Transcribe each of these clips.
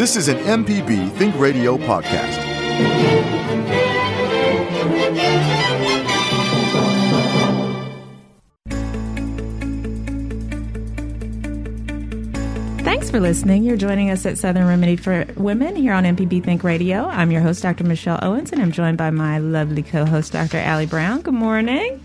This is an MPB Think Radio podcast. Thanks for listening. You're joining us at Southern Remedy for Women here on MPB Think Radio. I'm your host, Dr. Michelle Owens, and I'm joined by my lovely co host, Dr. Allie Brown. Good morning.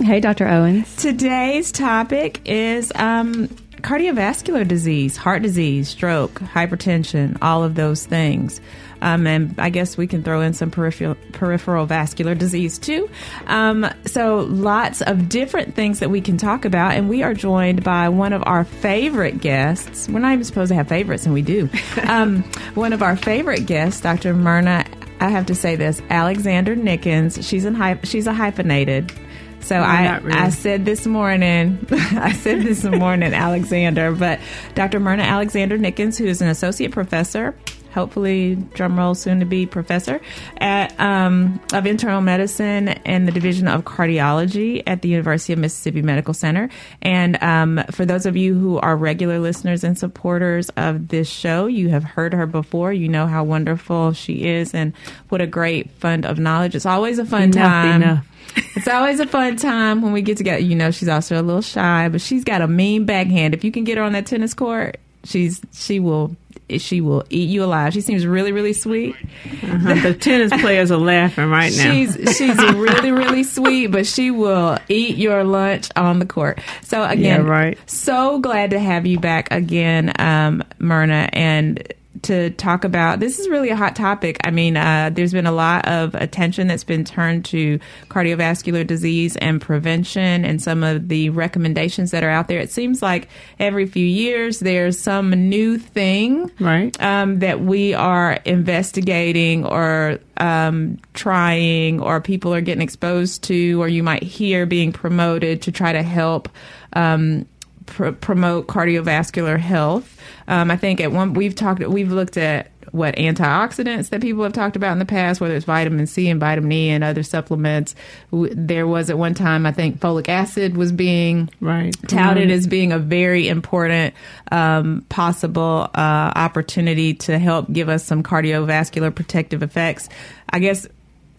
Hey, Dr. Owens. Today's topic is um, cardiovascular disease, heart disease, stroke, hypertension, all of those things. Um, and I guess we can throw in some peripheral, peripheral vascular disease too. Um, so, lots of different things that we can talk about. And we are joined by one of our favorite guests. We're not even supposed to have favorites, and we do. Um, one of our favorite guests, Dr. Myrna, I have to say this Alexander Nickens. She's, in, she's a hyphenated. So no, I, really. I said this morning, I said this morning, Alexander, but Dr. Myrna Alexander Nickens, who is an associate professor, hopefully drumroll soon to be professor at um, of internal medicine and the division of cardiology at the University of Mississippi Medical Center. And um, for those of you who are regular listeners and supporters of this show, you have heard her before. You know how wonderful she is and what a great fund of knowledge. It's always a fun Enough, time. enough. It's always a fun time when we get together. You know, she's also a little shy, but she's got a mean backhand. If you can get her on that tennis court, she's she will she will eat you alive. She seems really really sweet. Uh-huh. The tennis players are laughing right now. She's she's really really sweet, but she will eat your lunch on the court. So again, Yeah, right. So glad to have you back again, um, Myrna, and to talk about this is really a hot topic. I mean, uh, there's been a lot of attention that's been turned to cardiovascular disease and prevention and some of the recommendations that are out there. It seems like every few years there's some new thing Right. um, that we are investigating or um, trying or people are getting exposed to or you might hear being promoted to try to help um, pr- promote cardiovascular health. Um, I think at one we've talked we've looked at what antioxidants that people have talked about in the past, whether it's vitamin C and vitamin E and other supplements. There was at one time I think folic acid was being Right. touted Mhm. as being a very important um, possible uh, opportunity to help give us some cardiovascular protective effects. I guess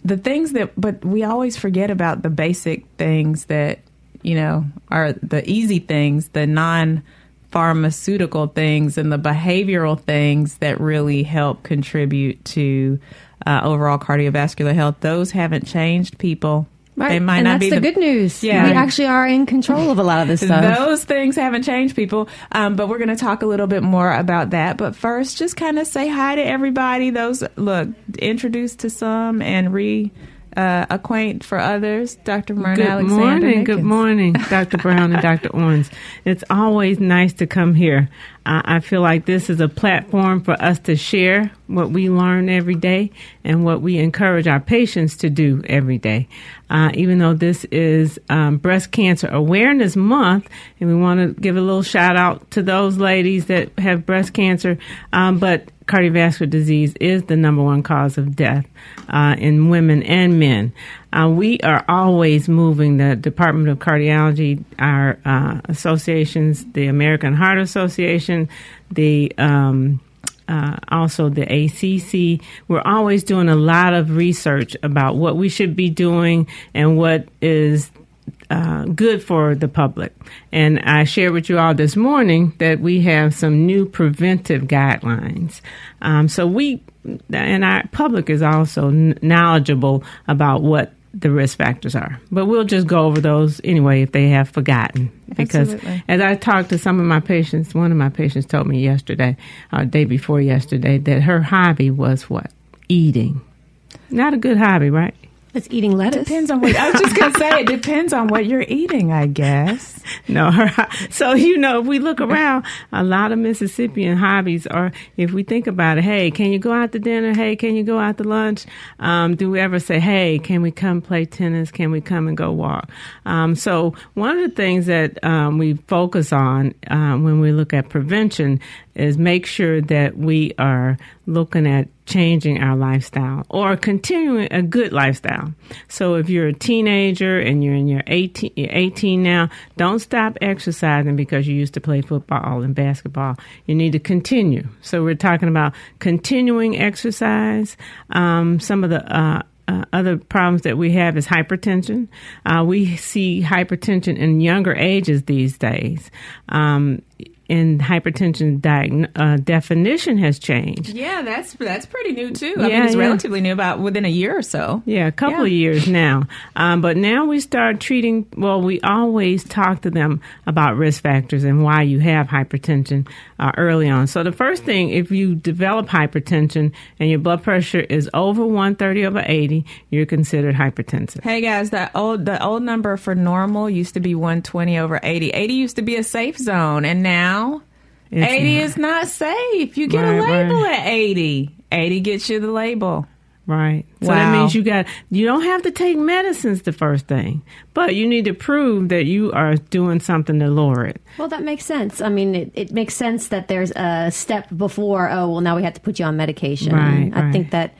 the things that, but we always forget about the basic things that, you know, are the easy things, the non pharmaceutical things and the behavioral things that really help contribute to uh, overall cardiovascular health. Those haven't changed people. Right. They might and not that's be the, good news. Yeah. We actually are in control of a lot of this stuff. those things haven't changed people, um, but we're going to talk a little bit more about that. But first, just kind of say hi to everybody. Those look introduce to some and re uh, acquaint for others. Dr. Myrna Alexander. Good Alexander. morning, good morning, Dr. Brown and Dr. Owens. It's always nice to come here. I I feel like this is a platform for us to share what we learn every day and what we encourage our patients to do every day. Uh, even though this is um, Breast Cancer Awareness Month, and we want to give a little shout out to those ladies that have breast cancer, um, but cardiovascular disease is the number one cause of death uh, in women and men. Uh, we are always moving the Department of Cardiology, our uh, associations, the American Heart Association, the um, uh, also the ACC. We're always doing a lot of research about what we should be doing and what is uh, good for the public. And I shared with you all this morning that we have some new preventive guidelines. Um, so we, and our public is also knowledgeable about what the risk factors are. But we'll just go over those anyway if they have forgotten. Because Absolutely. as I talked to some of my patients, one of my patients told me yesterday, uh, day before yesterday, that her hobby was what? Eating. Not a good hobby, right? It's eating lettuce. Depends on what I was just gonna say. It depends on what you're eating, I guess. No, so you know, if we look around, a lot of Mississippian hobbies are. If we think about it, hey, can you go out to dinner? Hey, can you go out to lunch? Um, do we ever say, hey, can we come play tennis? Can we come and go walk? Um, so one of the things that um, we focus on uh, when we look at prevention is make sure that we are looking at changing our lifestyle or continuing a good lifestyle. So if you're a teenager and you're in your 18, 18 now, don't stop exercising because you used to play football and basketball. You need to continue. So we're talking about continuing exercise. Um, some of the uh, uh, other problems that we have is hypertension. Uh, we see hypertension in younger ages these days. Um, and hypertension diagn- uh, definition has changed. Yeah, that's that's pretty new too. Yeah, I mean, it's yeah. relatively new, about within a year or so. Yeah, a couple Yeah. of years now. Um, but now we start treating, well, we always talk to them about risk factors and why you have hypertension uh, early on. So the first thing, if you develop hypertension and your blood pressure is over 130 over 80, you're considered hypertensive. Hey guys, that old the old number for normal used to be 120 over 80. 80 used to be a safe zone, and now It's 80 not. is not safe. You get Right, a label right. at 80. 80 gets you the label. Right. So that means you got you don't have to take medicines the first thing, but you need to prove that you are doing something to lower it. Well, that makes sense. I mean, it, it makes sense that there's a step before, oh, well, now we have to put you on medication. Right, I right. think that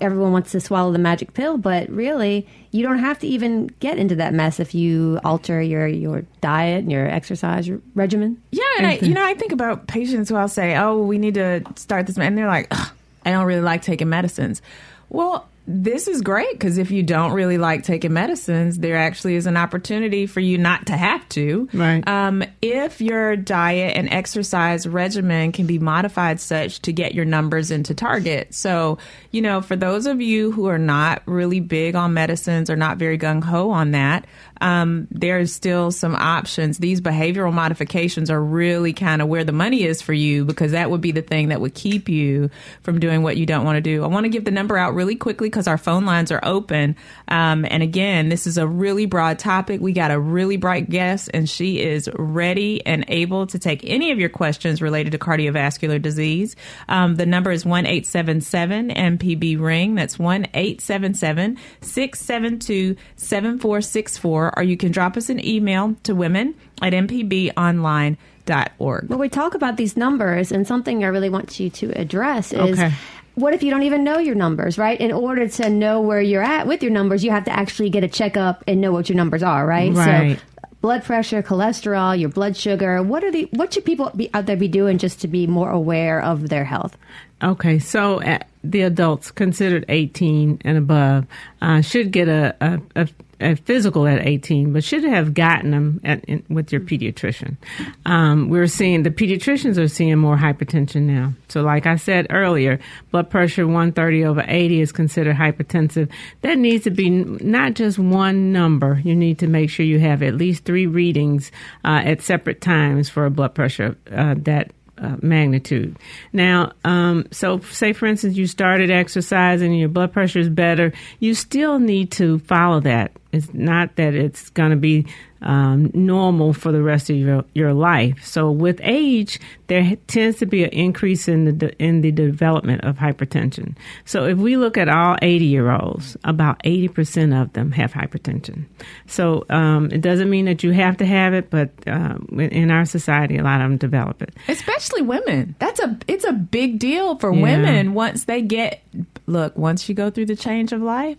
everyone wants to swallow the magic pill, but really, you don't have to even get into that mess if you alter your, your diet and your exercise regimen. Yeah, and I, you know, I think about patients who I'll say, "Oh, we need to start this," and they're like, Ugh, "I don't really like taking medicines." Well, this is great because if you don't really like taking medicines, there actually is an opportunity for you not to have to. Right. Um, if your diet and exercise regimen can be modified such to get your numbers into target. So, you know, for those of you who are not really big on medicines or not very gung ho on that, um, there's still some options. These behavioral modifications are really kind of where the money is for you because that would be the thing that would keep you from doing what you don't want to do. I want to give the number out really quickly because our phone lines are open. Um, and again, this is a really broad topic. We got a really bright guest, and she is ready and able to take any of your questions related to cardiovascular disease. Um, the number is one eight seven seven MPB Ring. That's 1 672 7464. Or you can drop us an email to women at mpbonline.org. Well, we talk about these numbers, and something I really want you to address is Okay. what if you don't even know your numbers, right? In order to know where you're at with your numbers, you have to actually get a checkup and know what your numbers are, right? Right. So, blood pressure, cholesterol, your blood sugar. What are the what should people be out there be doing just to be more aware of their health? Okay, so uh, the adults considered 18 and above uh, should get a, a, a, a physical at 18, but should have gotten them at, in, with your pediatrician. Um, we're seeing the pediatricians are seeing more hypertension now. So, like I said earlier, blood pressure 130 over 80 is considered hypertensive. That needs to be not just one number. You need to make sure you have at least three readings uh, at separate times for a blood pressure uh, that uh, magnitude. Now, um, so say for instance you started exercising and your blood pressure is better, you still need to follow that. It's not that it's going to be um, normal for the rest of your your life. So with age, there tends to be an increase in the de- in the development of hypertension. So if we look at all 80 year olds, about 80 percent of them have hypertension. So um, it doesn't mean that you have to have it, but um, in our society, a lot of them develop it. especially women. That's a it's a big deal for Yeah. women once they get look once you go through the change of life.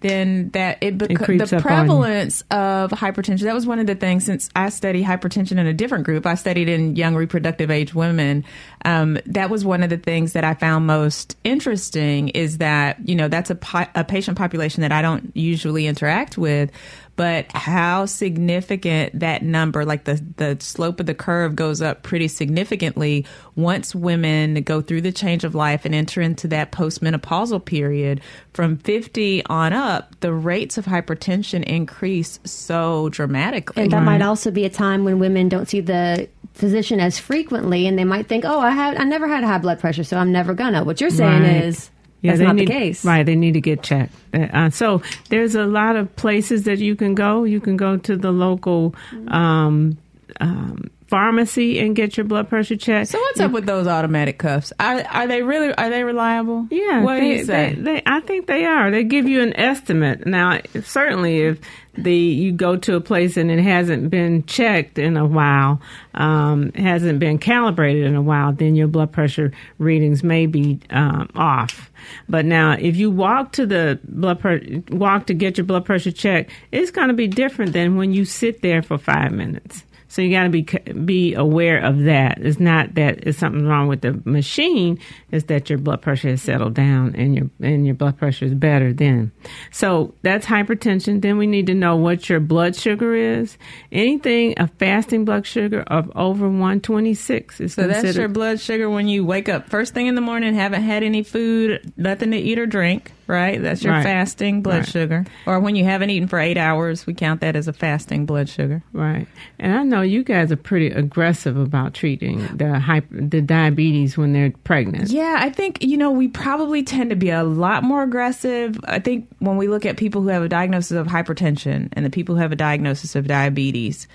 Then that it, creeps the up on you. prevalence of hypertension. That was one of the things since I study hypertension in a different group. I studied in young reproductive age women. Um, that was one of the things that I found most interesting is that you know that's a, po- a patient population that I don't usually interact with, but how significant that number, like the the slope of the curve, goes up pretty significantly once women go through the change of life and enter into that postmenopausal period. From 50 on up, the rates of hypertension increase so dramatically. And that might also be a time when women don't see the physician as frequently, and they might think, "Oh, I had I never had high blood pressure, so I'm never gonna." What you're saying Right. is Yeah, That's they not need, the case. Right, they need to get checked. Uh, so there's a lot of places that you can go. You can go to the local um, um, pharmacy and get your blood pressure checked. So what's up with those automatic cuffs? Are are they really are they reliable? Yeah, What do you say? They, they, I think they are. They give you an estimate. Now, certainly, if the you go to a place and it hasn't been checked in a while, um, hasn't been calibrated in a while, then your blood pressure readings may be um, off. But now, if you walk to the blood pressure, walk to get your blood pressure checked, it's going to be different than when you sit there for five minutes. So you got to be be aware of that. It's not that it's something wrong with the machine. It's that your blood pressure has settled down and your and your blood pressure is better then. So that's hypertension. Then we need to know what your blood sugar is. Anything a fasting blood sugar of over 126 is So that's your blood sugar when you wake up first thing in the morning, haven't had any food, nothing to eat or drink, right? That's your Right. fasting blood Right. sugar. Or when you haven't eaten for eight hours, we count that as a fasting blood sugar. Right, and I know you guys are pretty aggressive about treating the hyper, the diabetes when they're pregnant. Yeah, I think, you know, we probably tend to be a lot more aggressive. I think when we look at people who have a diagnosis of hypertension and the people who have a diagnosis of diabetes,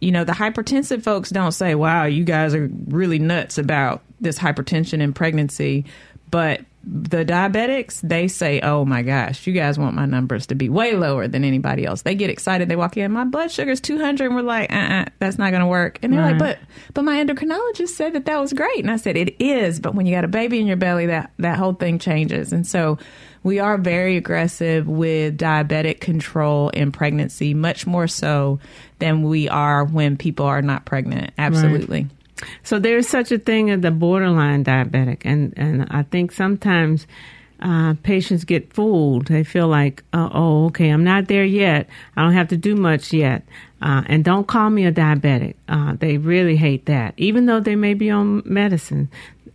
you know, the hypertensive folks don't say, wow, you guys are really nuts about this hypertension in pregnancy. But the diabetics, they say, oh my gosh, you guys want my numbers to be way lower than anybody else. They get excited. They walk in, my blood sugar's 200. And we're like, uh uh that's not going to work. And they're like, but but my endocrinologist said that that was great. And I said, it is. But when you got a baby in your belly, that, that whole thing changes. And so we are very aggressive with diabetic control in pregnancy, much more so than we are when people are not pregnant. Absolutely. So there's such a thing as the borderline diabetic, and and I think sometimes uh, patients get fooled. They feel like, uh, oh, okay, I'm not there yet. I don't have to do much yet, uh, and don't call me a diabetic. Uh, they really hate that, even though they may be on medicine.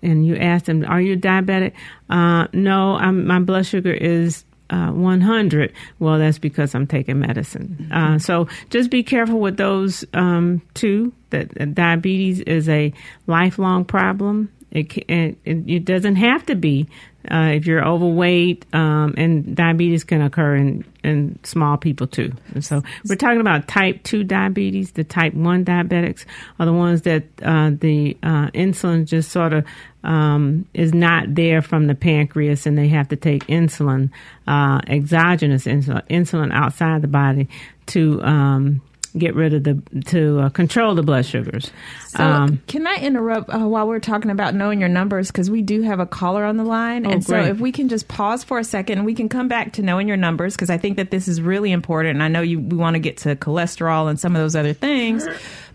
And you ask them, "Are you diabetic?" Uh, no, I'm, my blood sugar is uh, 100. Well, that's because I'm taking medicine. Uh, so just be careful with those um, two. That uh, diabetes is a lifelong problem. It, it, it doesn't have to be uh, if you're overweight, um, and diabetes can occur in, in small people too. And so we're talking about type 2 diabetes. The type 1 diabetics are the ones that uh, the uh, insulin just sort of um, is not there from the pancreas, and they have to take insulin, uh, exogenous insulin, insulin outside the body to um, get rid of the to uh, control the blood sugars. So, Um, can I interrupt uh, while we're talking about knowing your numbers? Because we do have a caller on the line. Oh, and so, if we can just pause for a second we can come back to knowing your numbers, because I think that this is really important. And I know you, we want to get to cholesterol and some of those other things.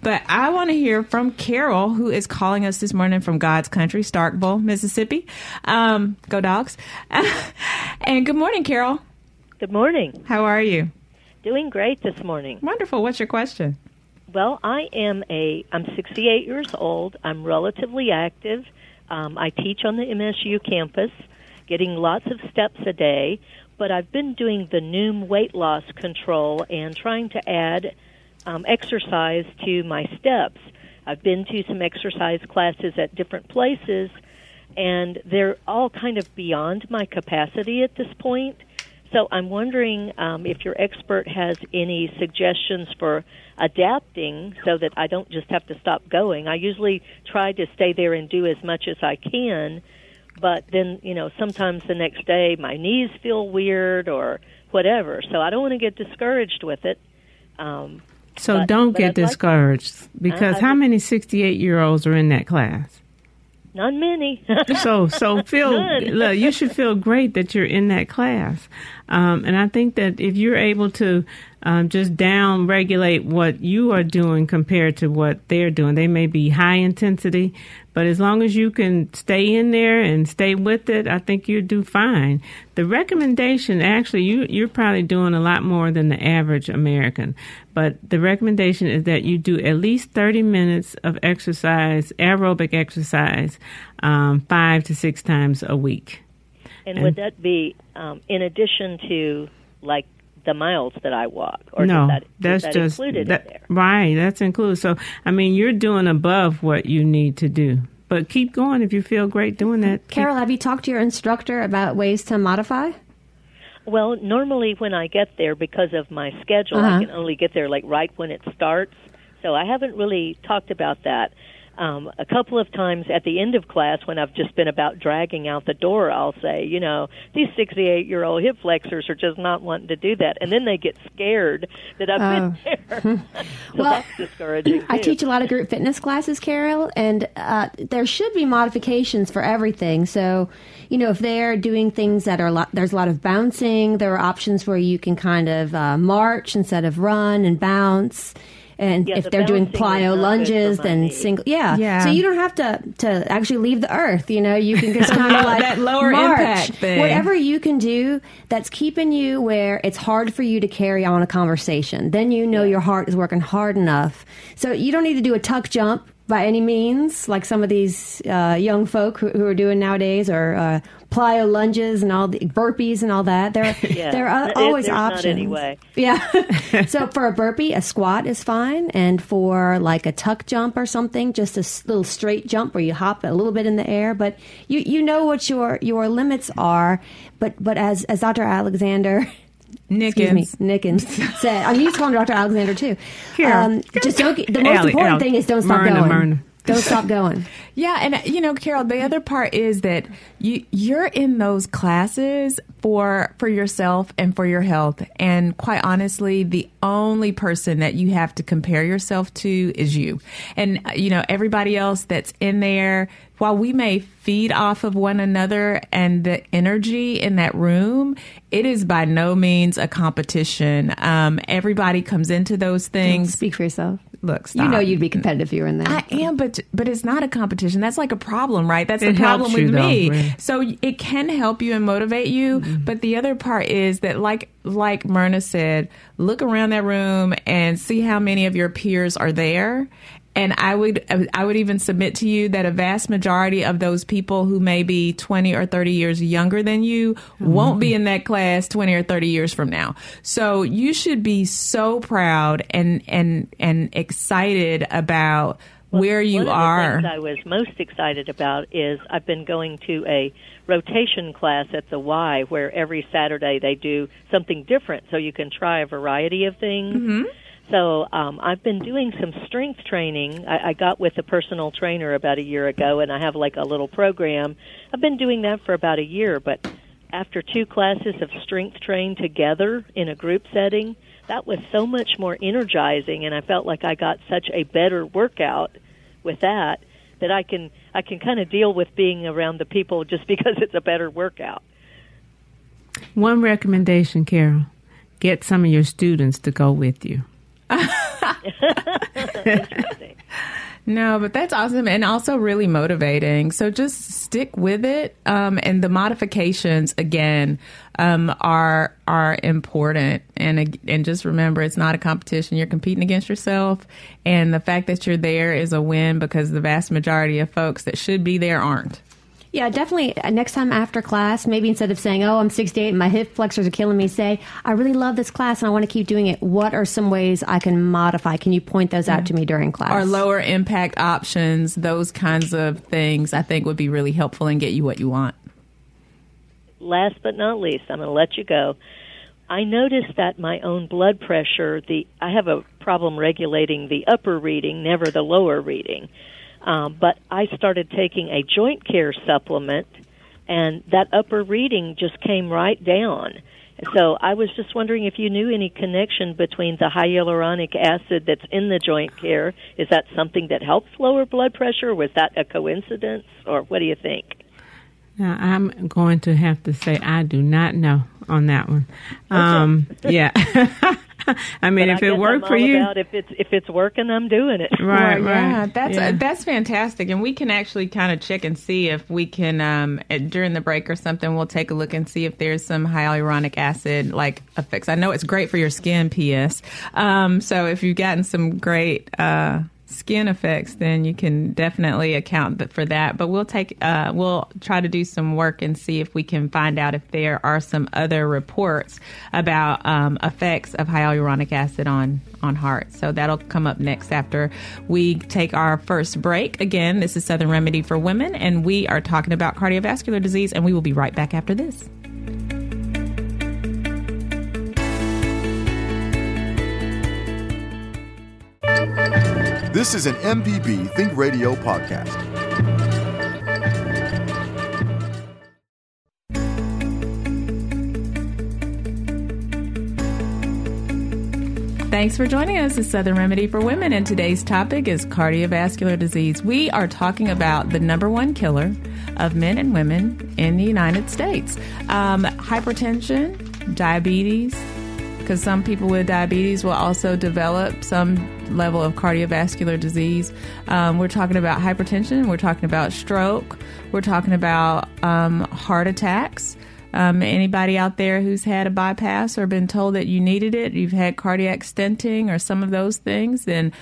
But I want to hear from Carol, who is calling us this morning from God's country, Starkville, Mississippi. Um, go dogs. and good morning, Carol. Good morning. How are you? Doing great this morning. Wonderful. What's your question? Well, I am a I'm 68 years old. I'm relatively active. Um, I teach on the MSU campus, getting lots of steps a day. But I've been doing the Noom weight loss control and trying to add um, exercise to my steps. I've been to some exercise classes at different places, and they're all kind of beyond my capacity at this point. So I'm wondering um, if your expert has any suggestions for adapting so that I don't just have to stop going. I usually try to stay there and do as much as I can, but then, you know, sometimes the next day my knees feel weird or whatever. So I don't want to get discouraged with it. Um, so but- don't but get I'd like- discouraged because I how would- many 68 year olds are in that class? Not many. so so feel look you should feel great that you're in that class um, and i think that if you're able to um, just down regulate what you are doing compared to what they're doing they may be high intensity but as long as you can stay in there and stay with it i think you do fine. The recommendation actually you you're probably doing a lot more than the average american. But the recommendation is that you do at least 30 minutes of exercise aerobic exercise um, five to six times a week. And would that be um, in addition to like the miles that I walk, or no does that, is that's that just included that, in there? right that's included so i mean you're doing above what you need to do but keep going if you feel great doing that. Keep- Carol, have you talked to your instructor about ways to modify? Well, normally when I get there, because of my schedule, Uh-huh. I can only get there like right when it starts. So I haven't really talked about that. Um, a couple of times at the end of class, when I've just been about dragging out the door, I'll say, you know, these 68 year old hip flexors are just not wanting to do that. And then they get scared that I've been there. so Oh. Well, that's discouraging. I teach a lot of group fitness classes, Carol, and uh, there should be modifications for everything. So, you know, if they're doing things that are a lot, there's a lot of bouncing. There are options where you can kind of uh, march instead of run and bounce. And Yeah, if the they're doing plyo lunges, for then single, yeah. Yeah. So you don't have to to actually leave the earth. You know, you can just kind of like That lower march. impact thing. Whatever you can do that's keeping you where it's hard for you to carry on a conversation. Then you know your heart is working hard enough. So you don't need to do a tuck jump by any means, like some of these uh, young folk who, who are doing nowadays, or uh, plyo lunges and all the burpees and all that. There, Yeah. there are always options. any way. Yeah. so for a burpee, a squat is fine, and for like a tuck jump or something, just a little straight jump where you hop a little bit in the air. But you you know what your your limits are. But but as as Dr. Alexander. Excuse me, Nickens. Nickens said. I'm used to calling Dr. Alexander too. Here. Um, just don't. The most Allie, important Allie. thing is don't stop Myrna, going. Myrna. Don't stop going. Yeah, and you know, Carol, the other part is that you you're in those classes for for yourself and for your health. And quite honestly, the only person that you have to compare yourself to is you. And uh, you know, everybody else that's in there, while we may feed off of one another and the energy in that room, it is by no means a competition. Um, everybody comes into those things. Speak for yourself. Look, You know you'd be competitive if you were in there. I am, but but it's not a competition. That's like a problem, right? That's It the problem with though, me. really. So it can help you and motivate you, mm-hmm. but the other part is that, like like Myrna said, look around that room and see how many of your peers are there. And I would I would even submit to you that a vast majority of those people who may be 20 or 30 years younger than you oh, won't be in that class 20 or 30 years from now. So you should be so proud and and and excited about where you One of are. the things I was most excited about is I've been going to a rotation class at the Y where every Saturday they do something different so you can try a variety of things. Mm-hmm. So um, I've been doing some strength training. I, I got with a personal trainer about a year ago, and I have like a little program. I've been doing that for about a year, but after two classes of strength train together in a group setting, that was so much more energizing, and I felt like I got such a better workout with that that I can I can kind of deal with being around the people just because it's a better workout. One recommendation, Carol: get some of your students to go with you. Interesting. No, but that's awesome and also really motivating. So just stick with it. Um, and the modifications again um, are are important. And and just remember, it's not a competition. You're competing against yourself, and the fact that you're there is a win because the vast majority of folks that should be there aren't. Yeah, definitely. Uh, Next time after class, maybe instead of saying, "Oh, I'm 68 and my hip flexors are killing me," say, "I really love this class and I want to keep doing it. What are some ways I can modify? Can you point those out to me during class?" Or lower impact options, those kinds of things, I think would be really helpful and get you what you want. Last but not least, I'm going to let you go. I noticed that my own blood pressure, the I have a problem regulating the upper reading, never the lower reading. Um, but I started taking a joint care supplement, and that upper reading just came right down. So I was just wondering if you knew any connection between the hyaluronic acid that's in the joint care. Is that something that helps lower blood pressure? Was that a coincidence, or what do you think? Now, I'm going to have to say I do not know on that one. Um, yeah. I mean, But if I it worked for you, about if it's if it's working, I'm doing it. right, Well, right. Yeah, that's Yeah. that's fantastic, and we can actually kind of check and see if we can um, uh, during the break or something. We'll take a look and see if there's some hyaluronic acid like effects. I know it's great for your skin. P.S. Um, so if you've gotten some great. Uh, skin effects, then you can definitely account for that. But we'll take, uh, we'll try to do some work and see if we can find out if there are some other reports about um, effects of hyaluronic acid on on heart. So that'll come up next after we take our first break. Again, this is Southern Remedy for Women, and we are talking about cardiovascular disease, and we will be right back after this. This is an MPB Think Radio podcast. Thanks for joining us. It's Southern Remedy for Women, and today's topic is cardiovascular disease. We are talking about the number one killer of men and women in the United States um, hypertension, diabetes, because some people with diabetes will also develop some level of cardiovascular disease. Um, we're talking about hypertension, we're talking about stroke, we're talking about um, heart attacks. Um, anybody out there who's had a bypass or been told that you needed it, you've had cardiac stenting or some of those things, then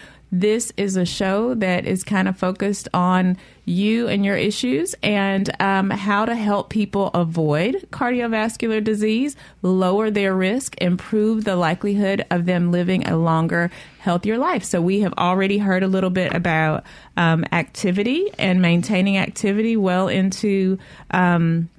this is a show that is kind of focused on you and your issues and um, how to help people avoid cardiovascular disease, lower their risk, improve the likelihood of them living a longer, healthier life. So, we have already heard a little bit about um, activity and maintaining activity well into. Um,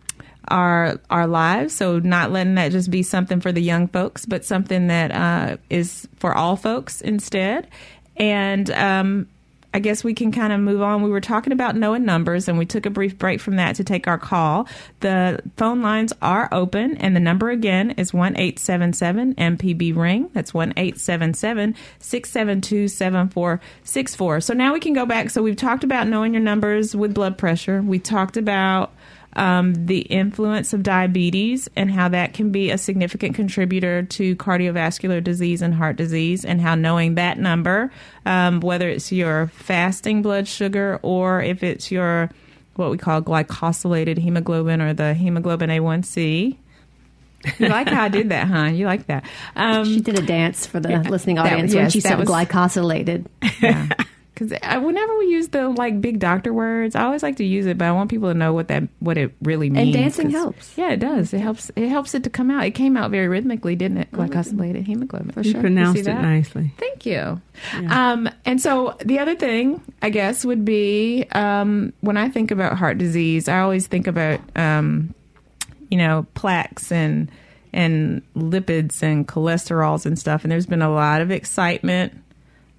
our our lives. So not letting that just be something for the young folks, but something that uh, is for all folks instead. And um, I guess we can kind of move on. We were talking about knowing numbers, and we took a brief break from that to take our call. The phone lines are open, and the number again is 1 877 MPB Ring. That's 1 877 672 7464. So now we can go back. So we've talked about knowing your numbers with blood pressure. We talked about um, the influence of diabetes and how that can be a significant contributor to cardiovascular disease and heart disease, and how knowing that number, um, whether it's your fasting blood sugar or if it's your what we call glycosylated hemoglobin or the hemoglobin A1C. You like how I did that, huh? You like that? Um, she did a dance for the yeah, listening audience was, when she said was, glycosylated. Yeah. Because whenever we use the like big doctor words, I always like to use it, but I want people to know what that what it really means. And dancing helps. Yeah, it does. It helps. It helps it to come out. It came out very rhythmically, didn't it? Glycosylated hemoglobin. For you sure. pronounced you it nicely. Thank you. Yeah. Um, and so the other thing, I guess, would be um, when I think about heart disease, I always think about um, you know plaques and and lipids and cholesterols and stuff. And there's been a lot of excitement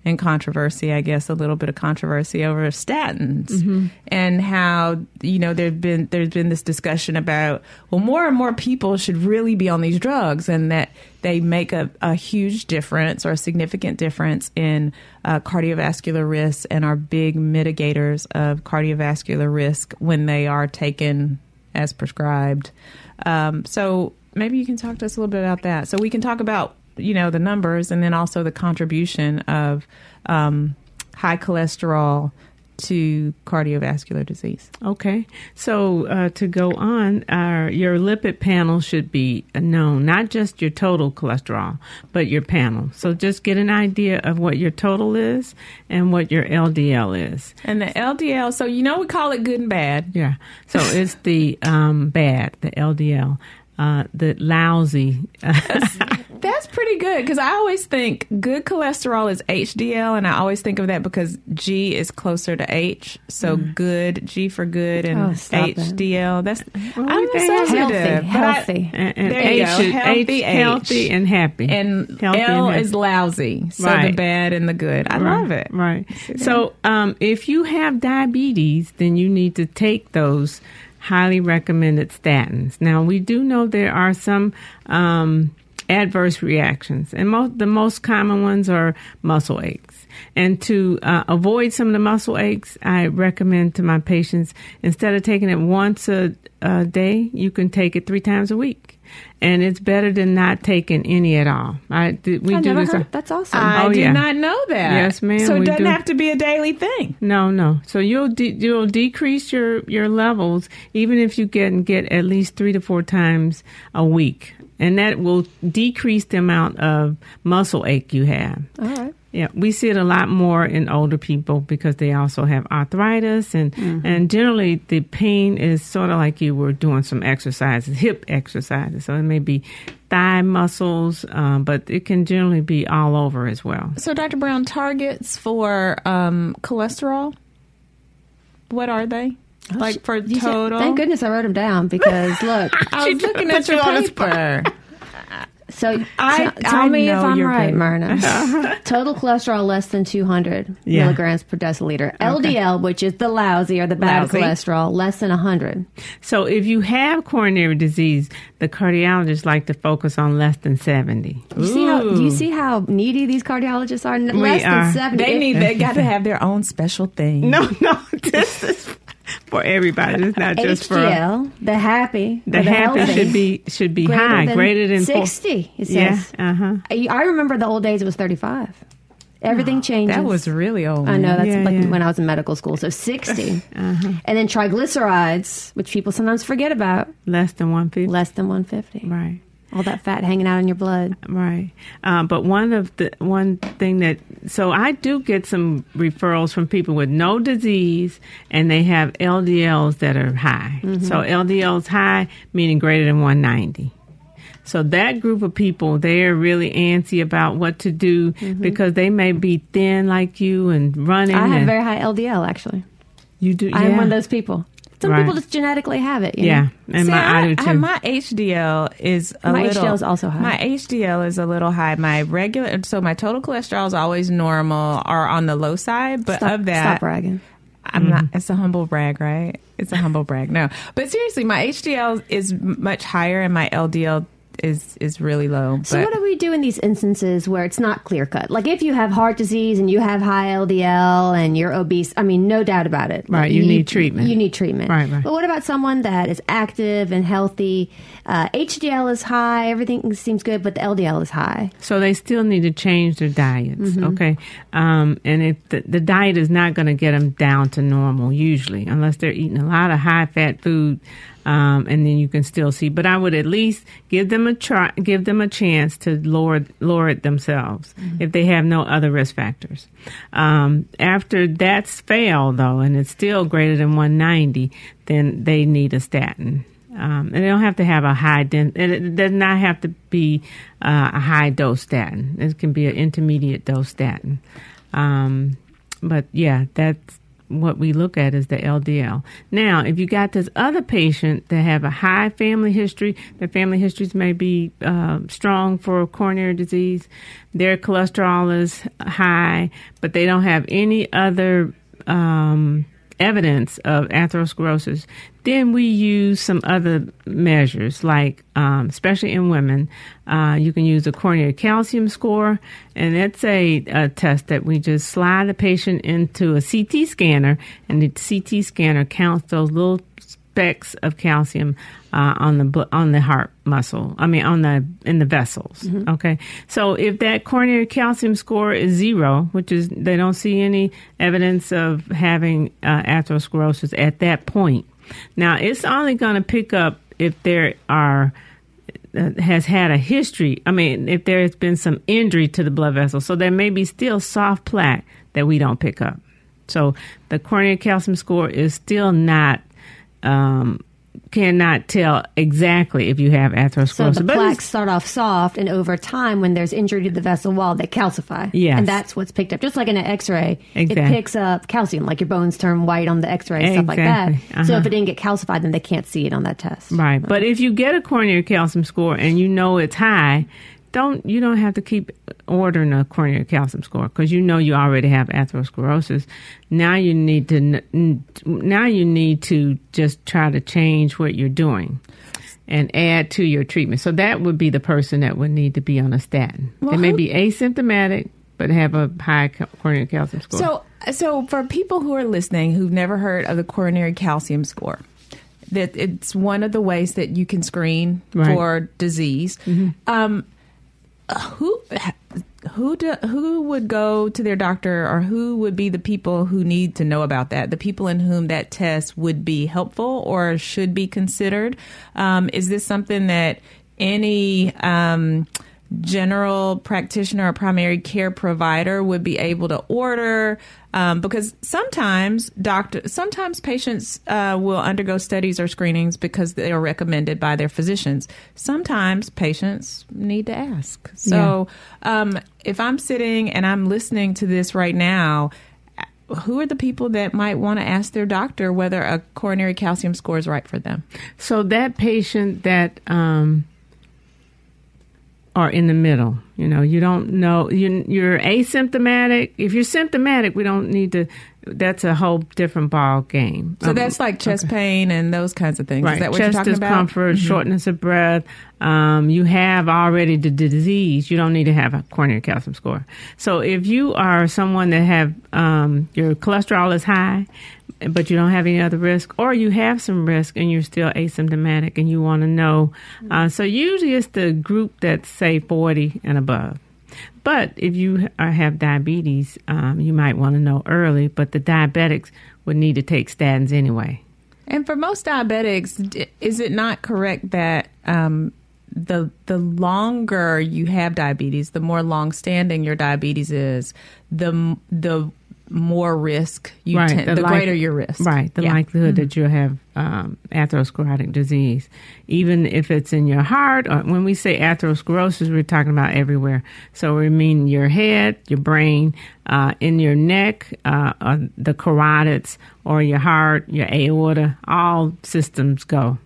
and controversy, I guess, a little bit of controversy over statins mm-hmm. and how you know there's been there's been this discussion about well, more and more people should really be on these drugs, and that they make a, a huge difference or a significant difference in uh, cardiovascular risk and are big mitigators of cardiovascular risk when they are taken as prescribed. Um, so maybe you can talk to us a little bit about that. So we can talk about you know the numbers and then also the contribution of um, high cholesterol to cardiovascular disease. Okay, so uh, to go on, our, your lipid panel should be known, not just your total cholesterol, but your panel. So just get an idea of what your total is and what your LDL is. And the LDL, so you know we call it good and bad. Yeah, so it's the um, bad, the LDL. Uh, the lousy. That's pretty good because I always think good cholesterol is HDL, and I always think of that because G is closer to H. So mm. good, G for good, and oh, HDL. It. That's well, I'm sensitive, healthy, healthy. I, and, and H, healthy, H, healthy, and happy. And healthy L and is lousy, so right. the bad and the good. I right. love it. Right. So um, if you have diabetes, then you need to take those highly recommended statins. Now we do know there are some. Um, adverse reactions, and most, the most common ones are muscle aches. And to uh, avoid some of the muscle aches, I recommend to my patients instead of taking it once a, a day, you can take it three times a week and it's better than not taking any at all. I we I do this. Heard, that's awesome. I oh, did yeah. not know that. Yes, ma'am. So it doesn't do. have to be a daily thing. No, no. So you'll de- you'll decrease your your levels even if you get get at least three to four times a week and that will decrease the amount of muscle ache you have. All right. Yeah, we see it a lot more in older people because they also have arthritis, and Mm-hmm. and generally the pain is sort of like you were doing some exercises, hip exercises. So it may be thigh muscles, um, but it can generally be all over as well. So, Dr. Brown, targets for um, cholesterol, what are they? Oh, like for You said- thank goodness I wrote them down because look. I was looking at put you your on paper. So I- t- tell I me if I'm right, paper. Myrna. Total cholesterol less than 200 Yeah. milligrams per deciliter. LDL, which is the lousy or the bad Lousy. cholesterol, less than 100. So if you have coronary disease, the cardiologists like to focus on less than seventy. You see how, do you see how needy these cardiologists are? N- Less are. than 70. They need. They got to have their own special thing. No, no, this is for everybody. It's not just for HDL, the happy, the the happy healthy, should be should be greater high, than greater than four- 60. It says. Yeah, uh huh. I, remember the old days. It was 35. Everything changes. That was really old. I know that's Yeah, like yeah. when I was in medical school. So 60. And then triglycerides, which people sometimes forget about, Less than one fifty. less than 150. Right. All that fat hanging out in your blood. Right, um, but one of the one thing that so I do get some referrals from people with no disease and they have LDLs that are high. So LDLs high meaning greater than 190. So that group of people, they're really antsy about what to do because they may be thin like you and running. I have and very high LDL, actually. you do. I am yeah. one of those people. Some Right. people just genetically have it. you Yeah, know? and See, my I, I, do I- my HDL is a little. My little. HDL is also high. My HDL is a little high. My regular, so my total cholesterol is always normal or on the low side. But Stop, of that, stop bragging. I'm mm-hmm. not. It's a humble brag, right? It's a humble brag. No, but seriously, my HDL is much higher, and my LDL is is really low. So but what do we do in these instances where it's not clear cut? Like if you have heart disease and you have high LDL and you're obese, I mean, no doubt about it. Right, you need treatment. You need treatment. Right, right. But what about someone that is active and healthy? Uh, HDL is high, everything seems good, but the LDL is high. So they still need to change their diets, Mm-hmm. okay? Um, and if the, the diet is not going to get them down to normal, usually, unless they're eating a lot of high fat food, um, and then you can still see. But I would at least give them a try, give them a chance to lower lower it themselves Mm-hmm. if they have no other risk factors. Um, after that's failed though, and it's still greater than 190, then they need a statin. Um, and they don't have to have a high den- it, it does not have to be uh, a high dose statin. It can be an intermediate dose statin. Um, but yeah, that's what we look at is the LDL. Now, if you got this other patient that have a high family history, their family histories may be uh, strong for coronary disease, their cholesterol is high, but they don't have any other um, evidence of atherosclerosis, then we use some other measures, like um, especially in women, uh, you can use a coronary calcium score, and it's a, a test that we just slide the patient into a CT scanner, and the CT scanner counts those little specks of calcium uh, on the on the heart muscle. I mean, on the in the vessels. Okay, so if that coronary calcium score is zero, which is they don't see any evidence of having uh, atherosclerosis at that point. Now, it's only going to pick up if there are uh, has had a history. I mean, if there has been some injury to the blood vessel, so there may be still soft plaque that we don't pick up. So the coronary calcium score is still not um, cannot tell exactly if you have atherosclerosis. So the plaques start off soft, and over time, when there's injury to the vessel wall, they calcify. Yes. And that's what's picked up. Just like in an X-ray, Exactly. it picks up calcium, like your bones turn white on the X-ray, stuff like that. So Uh-huh. if it didn't get calcified, then they can't see it on that test. Right. But if you get a coronary calcium score and you know it's high, don't you don't have to keep ordering a coronary calcium score because you know you already have atherosclerosis. Now you need to now you need to just try to change what you're doing and add to your treatment. So that would be the person that would need to be on a statin. they may be asymptomatic but have a high coronary calcium score. So, so for people who are listening who've never heard of the coronary calcium score, that it's one of the ways that you can screen Right. for disease. Um, who who do, who would go to their doctor, or who would be the people who need to know about that? The people in whom that test would be helpful or should be considered. Um, is this something that any um, general practitioner or primary care provider would be able to order um, because sometimes doctor sometimes patients uh, will undergo studies or screenings because they are recommended by their physicians. Sometimes patients need to ask. So um, if i'm sitting and i'm listening to this right now who are the people that might want to ask their doctor whether a coronary calcium score is right for them? So that patient that um, are in the middle, you know, you don't know you, you're asymptomatic. If you're symptomatic, we don't need to. That's a whole different ball game. so Um, that's like chest pain and those kinds of things right. is that what Chest you're talking about Mm-hmm. discomfort, shortness of breath. Um, you have already the disease. You don't need to have a coronary calcium score. So if you are someone that have um, your cholesterol is high, but you don't have any other risk, or you have some risk and you're still asymptomatic and you want to know. Uh, so usually it's the group that's say 40 and above. But if you uh, have diabetes, um, you might want to know early. But the diabetics would need to take statins anyway. And for most diabetics, is it not correct that um, the the longer you have diabetes, the more long standing your diabetes is, the the more risk you Right, tend, the the, like- greater your risk. Right, the Yeah. likelihood that you'll have um, atherosclerotic disease, even if it's in your heart. Or when we say atherosclerosis, we're talking about everywhere. So we mean your head, your brain, uh, in your neck, uh, uh, the carotids, or your heart, your aorta. All systems go.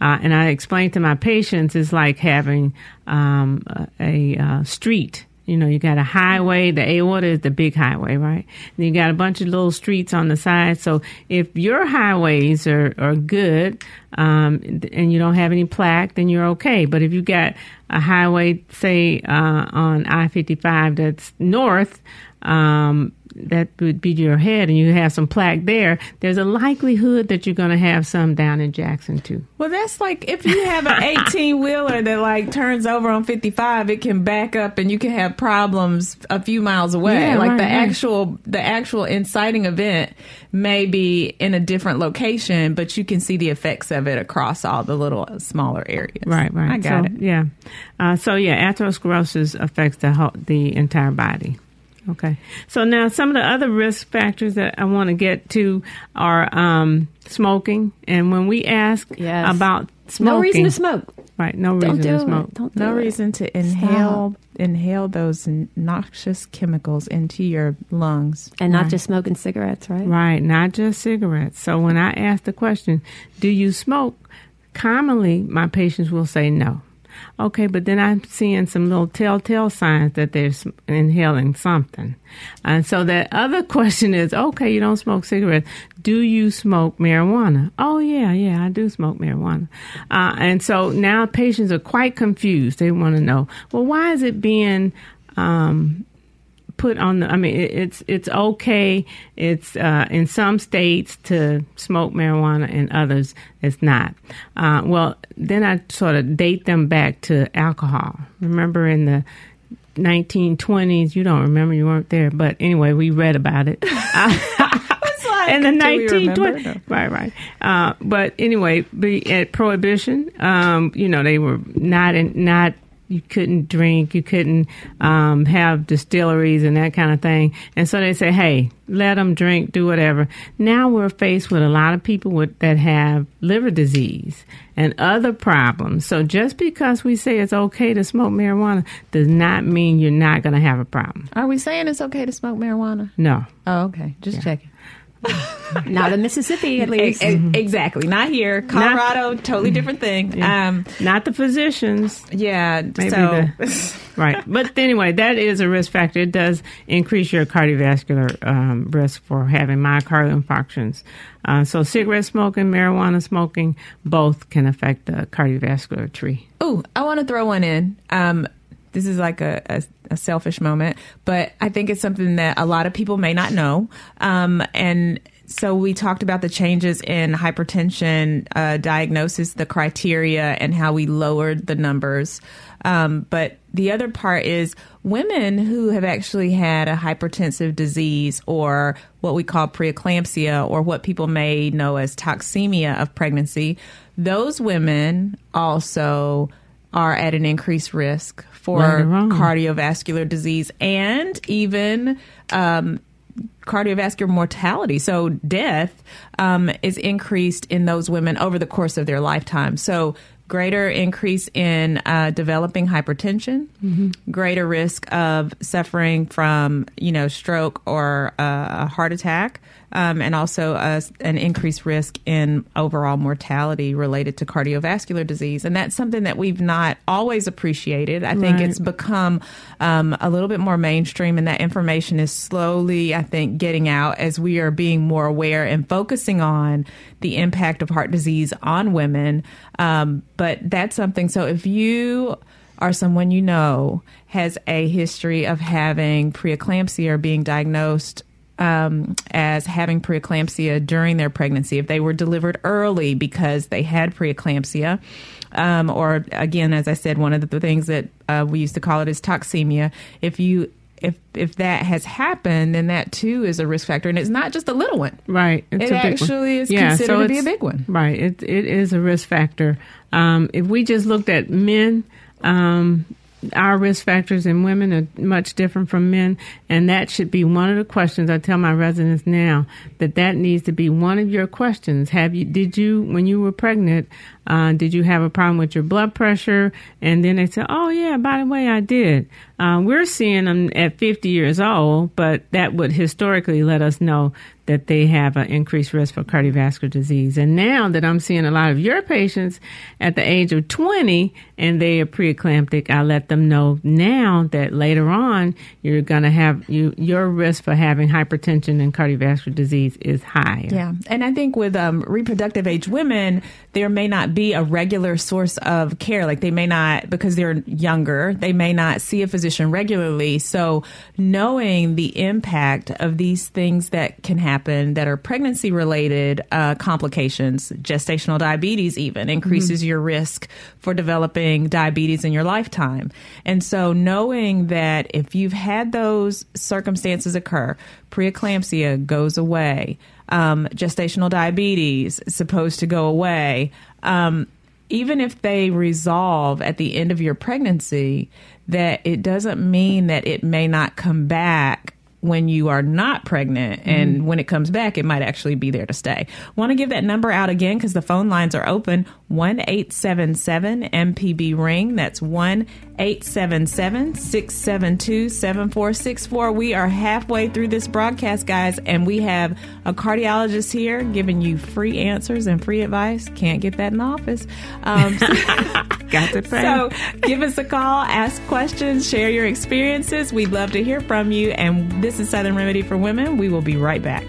Uh, and I explain to my patients it's like having um, a, a uh, street. You know, you got a highway. The aorta is the big highway, right? And you got a bunch of little streets on the side. So if your highways are, are good um, and you don't have any plaque, then you're okay. But if you got a highway, say uh, on I 55 that's north, um, that would be your head, and you have some plaque there, there's a likelihood that you're going to have some down in Jackson too. Well, that's like if you have an 18 wheeler that like turns over on 55, it can back up and you can have problems a few miles away. Yeah, like right, the right. actual the actual inciting event may be in a different location, but you can see the effects of it across all the little smaller areas. Right, right. I got so, it. Yeah. Uh, so yeah, atherosclerosis affects the whole, the entire body. Okay. So now some of the other risk factors that I want to get to are um, smoking, and when we ask Yes. about smoking, No reason to smoke. Right. No Don't reason do to smoke. it. Don't do No it. reason to inhale inhale those noxious chemicals into your lungs. And not just smoking cigarettes, right? Right, not just cigarettes. So when I ask the question, do you smoke? Commonly, my patients will say no. Okay, but then I'm seeing some little telltale signs that they're inhaling something. And so that other question is, okay, you don't smoke cigarettes. Do you smoke marijuana? Oh, yeah, yeah, I do smoke marijuana. Uh, and so now patients are quite confused. They want to know, well, why is it being um, put on the i mean it, it's it's okay it's uh, in some states to smoke marijuana and others it's not uh, well then i sort of date them back to alcohol remember in the 1920s you don't remember you weren't there but anyway we read about it in the 1920s. remember. Right, right. Uh, but anyway, be at prohibition, um, you know, they were not in, not. You couldn't drink, you couldn't um, have distilleries and that kind of thing. And so they say, hey, let them drink, do whatever. Now we're faced with a lot of people with, that have liver disease and other problems. So just because we say it's okay to smoke marijuana does not mean you're not going to have a problem. Are we saying it's okay to smoke marijuana? No. Oh, okay. Just checking. Not in Mississippi, at least. E- exactly. Not here. Colorado, totally different thing. Um, Not the physicians. yeah. Maybe so, the- right. But anyway, that is a risk factor. It does increase your cardiovascular um, risk for having myocardial infarctions. Uh, so cigarette smoking, marijuana smoking, both can affect the cardiovascular tree. Oh, I want to throw one in. Um, this is like a, a, a selfish moment, but I think it's something that a lot of people may not know. Um, and so we talked about the changes in hypertension uh, diagnosis, the criteria, and how we lowered the numbers. Um, but the other part is women who have actually had a hypertensive disease or what we call preeclampsia or what people may know as toxemia of pregnancy, those women also are at an increased risk for Right or wrong. cardiovascular disease and even um, cardiovascular mortality. So death um, is increased in those women over the course of their lifetime. So greater increase in uh, developing hypertension, greater risk of suffering from you know stroke or uh, a heart attack. Um, and also uh, an increased risk in overall mortality related to cardiovascular disease. And that's something that we've not always appreciated. I think Right. it's become um, a little bit more mainstream, and that information is slowly, I think, getting out as we are being more aware and focusing on the impact of heart disease on women. Um, but that's something. So if you are someone you know has a history of having preeclampsia or being diagnosed um, as having preeclampsia during their pregnancy, if they were delivered early because they had preeclampsia, um, or again, as I said, one of the things that uh, we used to call it is toxemia. If you if if that has happened, then that too is a risk factor, and it's not just a little one. Right. It a big one. actually is considered to be a big one. Right. It, it is a risk factor. Um, if we just looked at men, um, our risk factors in women are much different from men, and that should be one of the questions I tell my residents now that that needs to be one of your questions. Have you did you when you were pregnant? Uh, did you have a problem with your blood pressure? And then they say, "Oh yeah, by the way, I did." Uh, we're seeing them at 50 years old, but that would historically let us know that they have an increased risk for cardiovascular disease. And now that I'm seeing a lot of your patients at the age of 20 and they are preeclamptic, I let them know now that later on you're going to have you your risk for having hypertension and cardiovascular disease is higher. Yeah, and I think with um, reproductive age women, there may not be a regular source of care. Like they may not, because they're younger, they may not see a physician regularly. So knowing the impact of these things that can happen that are pregnancy related uh, complications, gestational diabetes even increases your risk for developing diabetes in your lifetime. And so knowing that if you've had those circumstances occur, preeclampsia goes away, um, gestational diabetes is supposed to go away. Um, even if they resolve at the end of your pregnancy, that it doesn't mean that it may not come back when you are not pregnant. And when it comes back it might actually be there to stay. Want to give that number out again because the phone lines are open 1-877 mpb ring that's 1-877-672-7464 we are halfway through this broadcast guys and we have a cardiologist here giving you free answers and free advice can't get that in the office um, Got to pray. so give us a call, ask questions, share your experiences. We'd love to hear from you. And this is Southern Remedy for Women. We will be right back.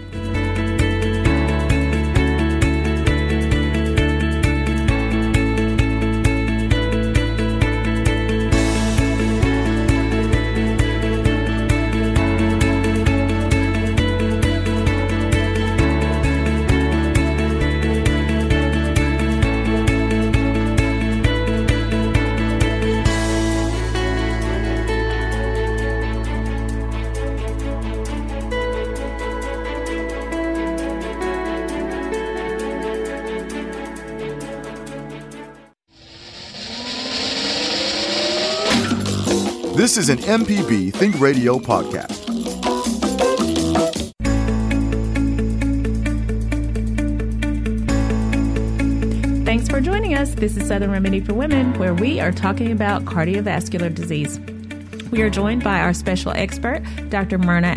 This is an MPB Think Radio podcast. Thanks for joining us. This is Southern Remedy for Women, where we are talking about cardiovascular disease. We are joined by our special expert, Dr. Myrna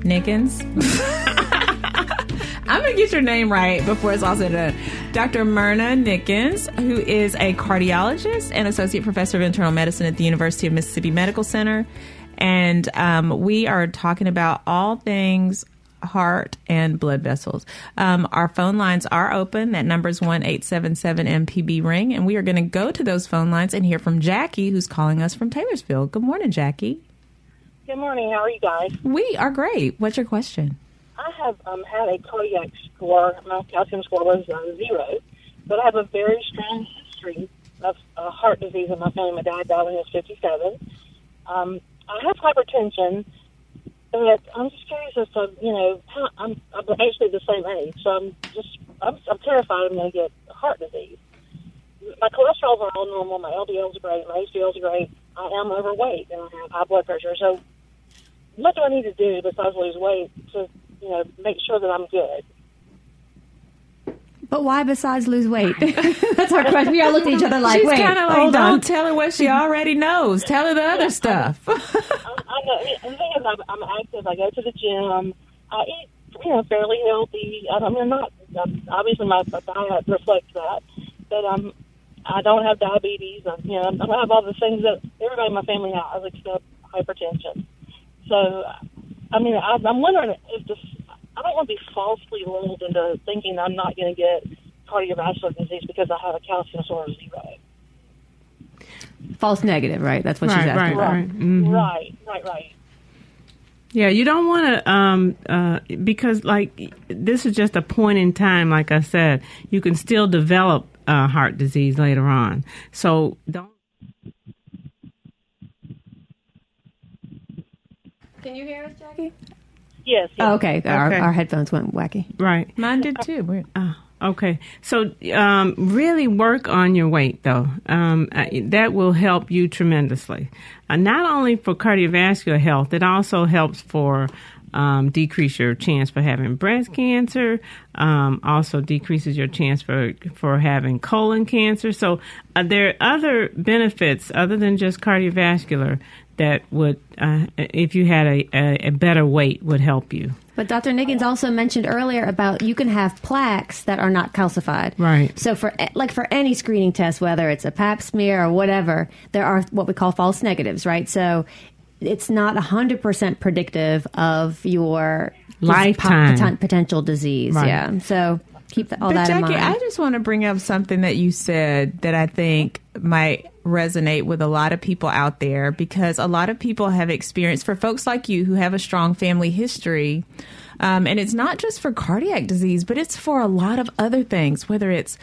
Nickens. I'm going to get your name right before it's all said and done. Dr. Myrna Nickens, who is a cardiologist and associate professor of internal medicine at the University of Mississippi Medical Center. And um, we are talking about all things heart and blood vessels. Um, our phone lines are open. That number is 1 877 MPB ring. And we are going to go to those phone lines and hear from Jackie, who's calling us from Taylorsville. Good morning, Jackie. Good morning. How are you guys? We are great. What's your question? I have um, had a cardiac score. My calcium score was uh, zero, but I have a very strong history of uh, heart disease in my family. My dad died when he was 57. Um, I have hypertension, but I'm just curious as to, you know, I'm, I'm actually the same age, so I'm just, I'm, I'm terrified I'm going to get heart disease. my cholesterol's are all normal. My LDL's great. My HDL's great. I am overweight and I have high blood pressure. So, what do I need to do besides lose weight to, you know, make sure that I'm good? But why besides lose weight? That's our question. We all looked at each other like, She's wait, kind of like, hold don't on. tell her what she already knows. Tell her the other stuff. I, I know. And the thing is, I'm, I'm active. I go to the gym. I eat, you know, fairly healthy. I mean, I'm not. Um, obviously, my, my diet reflects that, but um, I don't have diabetes. I, you know, I don't have all the things that everybody in my family has, except hypertension. So, I mean, I, I'm wondering if this. I don't want to be falsely lulled into thinking I'm not going to get cardiovascular disease because I have a calcium score of zero. False negative, right? That's what she's Right, asking. right, right. Mhm. Right, right, right. Yeah, you don't want to, um, uh, because like this is just a point in time. Like I said, you can still develop uh, heart disease later on. So don't. Can you hear us, Jackie? Yes. yes. Oh, okay. Our, Okay. our headphones went wacky. Right. Mine did too. Weird. Oh, okay. So um, really work on your weight, though. Um, uh, that will help you tremendously. Uh, not only for cardiovascular health, it also helps for um, decrease your chance for having breast cancer. Um, also decreases your chance for for having colon cancer. So uh, there are other benefits other than just cardiovascular that would, uh, if you had a, a, a better weight, would help you. But Dr. Nickens also mentioned earlier about you can have plaques that are not calcified. Right. So for like for any screening test, whether it's a Pap smear or whatever, there are what we call false negatives, right? So it's not 100% predictive of your Lifetime. poten- potential disease. Right. Yeah. So keep the, all But that in Jackie, mind. I just want to bring up something that you said that I think might resonate with a lot of people out there because a lot of people have experienced, for folks like you who have a strong family history, um, and it's not just for cardiac disease, but it's for a lot of other things, whether it's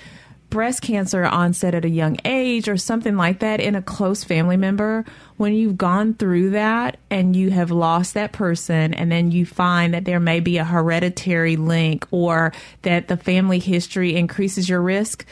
breast cancer onset at a young age or something like that in a close family member, when you've gone through that and you have lost that person, and then you find that there may be a hereditary link or that the family history increases your risk.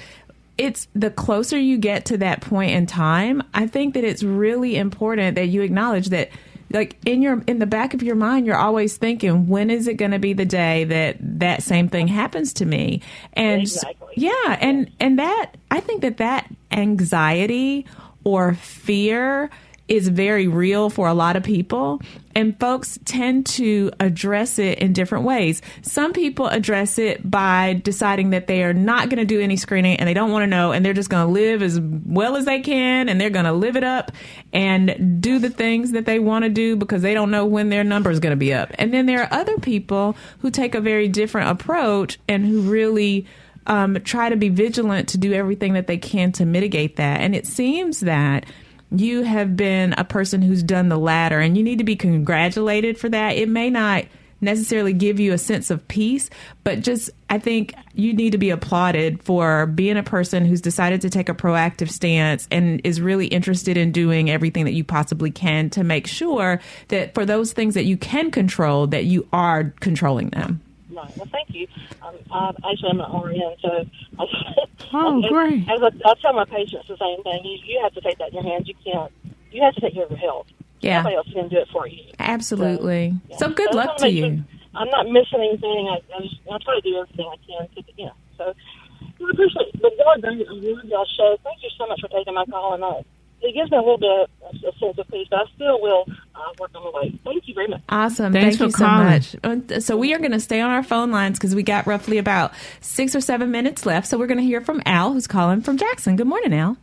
It's the closer you get to that point in time, I think that it's really important that you acknowledge that like in your in the back of your mind you're always thinking when is it going to be the day that that same thing happens to me and Exactly. yeah and and that i think that that anxiety or fear is very real for a lot of people and folks tend to address it in different ways some people address it by deciding that they are not going to do any screening and they don't want to know and they're just going to live as well as they can and they're going to live it up and do the things that they want to do because they don't know when their number is going to be up and then there are other people who take a very different approach and who really um, try to be vigilant to do everything that they can to mitigate that. And it seems that you have been a person who's done the latter, and you need to be congratulated for that. It may not necessarily give you a sense of peace, but just I think you need to be applauded for being a person who's decided to take a proactive stance and is really interested in doing everything that you possibly can to make sure that for those things that you can control, that you are controlling them. Well, thank you. Um, I, actually, I'm an RN, so I, Oh, great. As I, I tell my patients the same thing. You, you have to take that in your hands. You can't. You have to take care of your health. Yeah. Nobody else can do it for you. Absolutely. Yeah. So good I luck wanna you. sure I'm not missing anything. I, I, just, I try to do everything I can. To, you know, so I appreciate y'all, are. I love y'all show. Thank you so much for taking my call. And uh, it gives me a little bit of a sense of peace. But I still will uh, work on the weight. Thank you very much. Awesome. Thanks Thank for you calling. so much. Uh, So we are going to stay on our phone lines because we got roughly about six or seven minutes left. So we're going to hear from Al, who's calling from Jackson. Good morning, Al.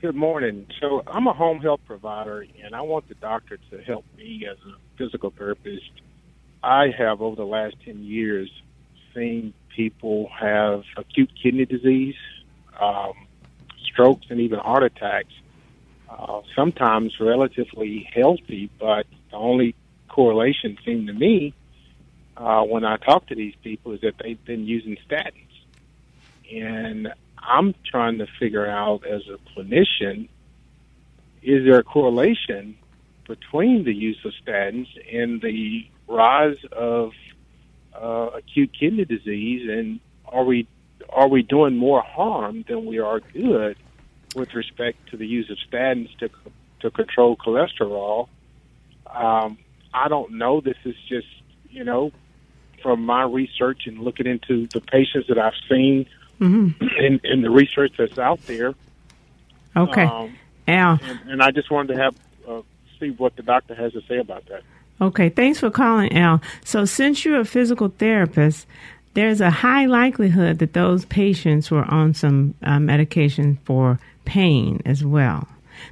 Good morning. So I'm a home health provider, and I want the doctor to help me as a physical therapist. I have, over the last 10 years, seen people have acute kidney disease, um, strokes, and even heart attacks. Uh, sometimes relatively healthy, but the only correlation seemed to me uh, when I talk to these people is that they've been using statins. And I'm trying to figure out as a clinician, is there a correlation between the use of statins and the rise of uh, acute kidney disease, and are we are we doing more harm than we are good with respect to the use of statins to to control cholesterol. Um, I don't know. This is just you know from my research and looking into the patients that I've seen Mm-hmm. in, in the research that's out there. Okay. Um, Al. and, and I just wanted to have uh, see what the doctor has to say about that. Okay, thanks for calling, Al. So, since you're a physical therapist, there's a high likelihood that those patients were on some uh, medication for pain as well.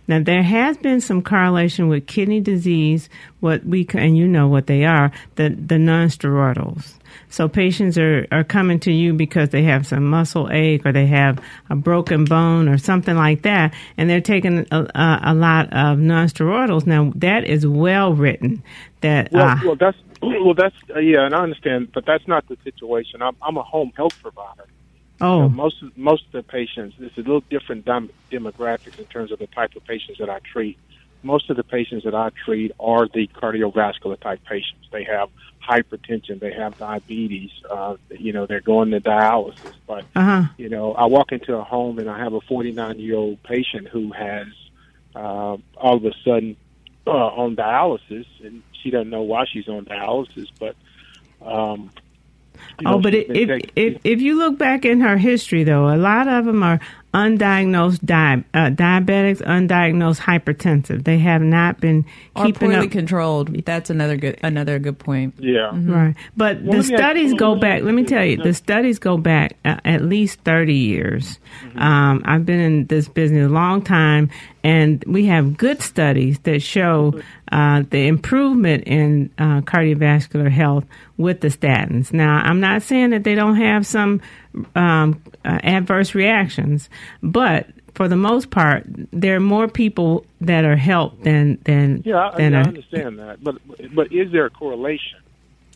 Now, there has been some correlation with kidney disease, what we and you know what they are, the the nonsteroidals. So patients are, are coming to you because they have some muscle ache or they have a broken bone or something like that, and they're taking a, a, a lot of nonsteroidals. Now, that is well written. That Well, uh, well, that's well, that's uh, yeah, and I understand, but that's not the situation. I'm I'm a home health provider. Oh, You know, most of, most of the patients, it's a little different dem- demographics in terms of the type of patients that I treat. Most of the patients that I treat are the cardiovascular type patients. They have hypertension, they have diabetes. Uh, you know, they're going to dialysis. But uh huh. you know, I walk into a home and I have a 49 year old patient who has uh, all of a sudden uh, on dialysis, and she doesn't know why she's on dialysis, but. Um, you Oh, know, but it, been if, if if you look back in her history, though, a lot of them are undiagnosed di- uh, diabetics, undiagnosed hypertensive. They have not been Or keeping poorly up. controlled. That's another good another good point. yeah. Right, but Well, the let ask- studies go back. Let me tell you, the studies go back uh, at least thirty years. Um, I've been in this business a long time, and we have good studies that show uh, the improvement in uh, cardiovascular health with the statins. Now, I'm not saying that they don't have some um, uh, adverse reactions, but for the most part, there are more people that are helped than than Yeah, I, than I understand that, but but is there a correlation?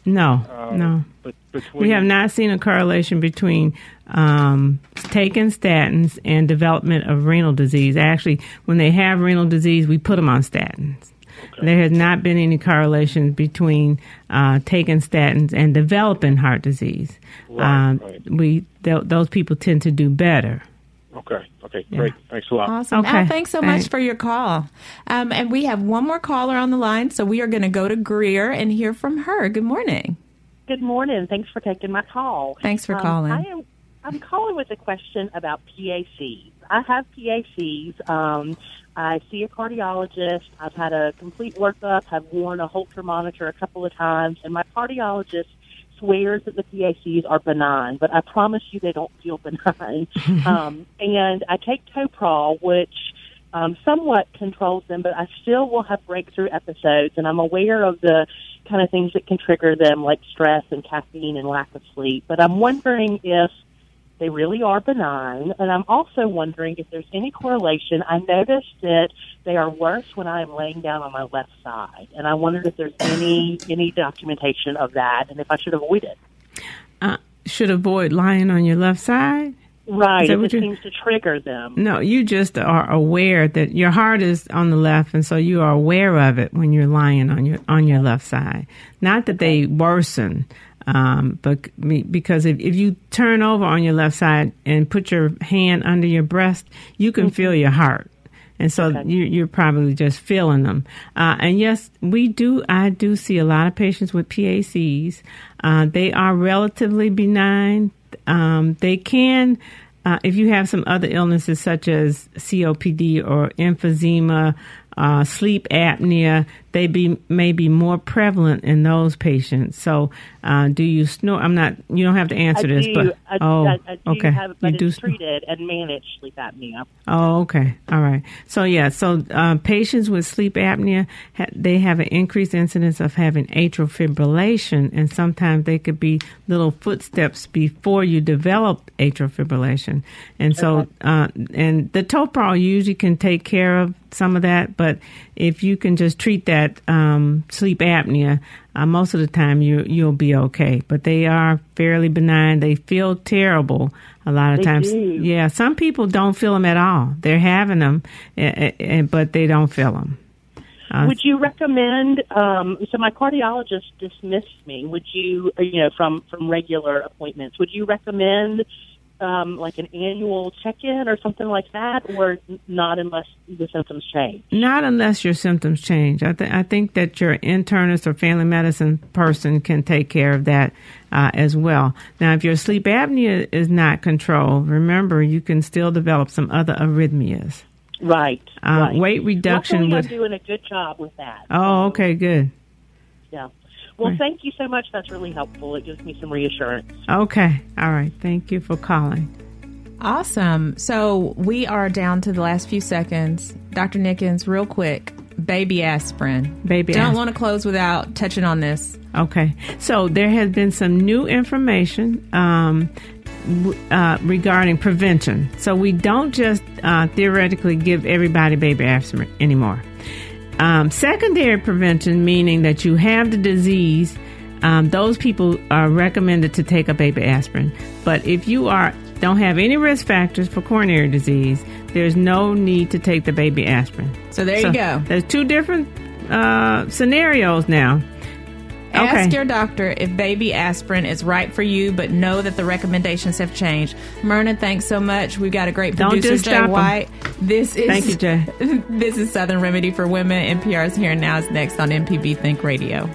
No, Uh, no. But between We have not seen a correlation between um, taking statins and development of renal disease. Actually, when they have renal disease, we put them on statins. There has not been any correlation between uh, taking statins and developing heart disease. Right, um, right. We th- those people tend to do better. Okay, okay, great. Thanks a lot. Awesome. Okay. Al, thanks so Thanks. much for your call. Um, and we have one more caller on the line, so we are going to go to Greer and hear from her. Good morning. Good morning. Thanks for taking my call. Thanks for Um, calling. I am I'm calling with a question about PACs. I have PACs. Um, I see a cardiologist. I've had a complete workup. I've worn a Holter monitor a couple of times, and my cardiologist swears that the PACs are benign, but I promise you they don't feel benign. um, and I take Toprol, which um, somewhat controls them, but I still will have breakthrough episodes, and I'm aware of the kind of things that can trigger them, like stress and caffeine and lack of sleep. But I'm wondering if they really are benign, and I'm also wondering if there's any correlation. I noticed that they are worse when I am laying down on my left side, and I wondered if there's any any documentation of that, and if I should avoid it. Uh, should avoid lying on your left side. Right, Is that if what it seems to trigger them. No, you just are aware that your heart is on the left, and so you are aware of it when you're lying on your on your left side. Not that they worsen, um, but because if, if you turn over on your left side and put your hand under your breast, you can feel your heart. And so you, you're probably just feeling them. Uh, and yes, we do. I do see a lot of patients with PACs. Uh, they are relatively benign. Um, they can, uh, if you have some other illnesses such as COPD or emphysema, uh, sleep apnea, they be may be more prevalent in those patients. So, uh, do you snore? I'm not. You don't have to answer I this, do, but I, oh, I, I do okay, have, but you do treated and managed sleep apnea. Oh, okay. All right. So, yeah, so uh, patients with sleep apnea, ha- they have an increased incidence of having atrial fibrillation, and sometimes they could be little footsteps before you develop atrial fibrillation. And so, uh, and the Toprol usually can take care of some of that, but if you can just treat that um, sleep apnea, uh, most of the time you you'll be okay. But they are fairly benign. They feel terrible a lot of They times. do. Yeah, some people don't feel them at all. They're having them, eh, eh, eh, but they don't feel them. Uh, Would you recommend? Um, so my cardiologist dismissed me. Would you, you know, from from regular appointments? Would you recommend um, like an annual check-in or something like that, or not unless the symptoms change? Not unless your symptoms change. I, th- I think that your internist or family medicine person can take care of that uh, as well. Now, if your sleep apnea is not controlled, remember you can still develop some other arrhythmias. Right. Uh, right. Weight reduction Luckily, would. I'm doing a good job with that. Oh, okay, good. Yeah. Well, Right. thank you so much. That's really helpful. It gives me some reassurance. Okay, all right. Thank you for calling. Awesome. So we are down to the last few seconds. Dr. Nickens, real quick, baby aspirin. Baby Don't aspirin. want to close without touching on this. Okay, so there has been some new information um, uh, regarding prevention. So we don't just uh, theoretically give everybody baby aspirin anymore. Um, secondary prevention, meaning that you have the disease, um, those people are recommended to take a baby aspirin. But if you are don't have any risk factors for coronary disease, there's no need to take the baby aspirin. So there you go. There's two different uh, scenarios now. Ask Okay. your doctor if baby aspirin is right for you, but know that the recommendations have changed. Myrna, thanks so much. We've got a great Don't producer, Jay 'em. White. This is Thank you, Jay. this is Southern Remedy for Women. NPR's Here and Now is next on MPB Think Radio.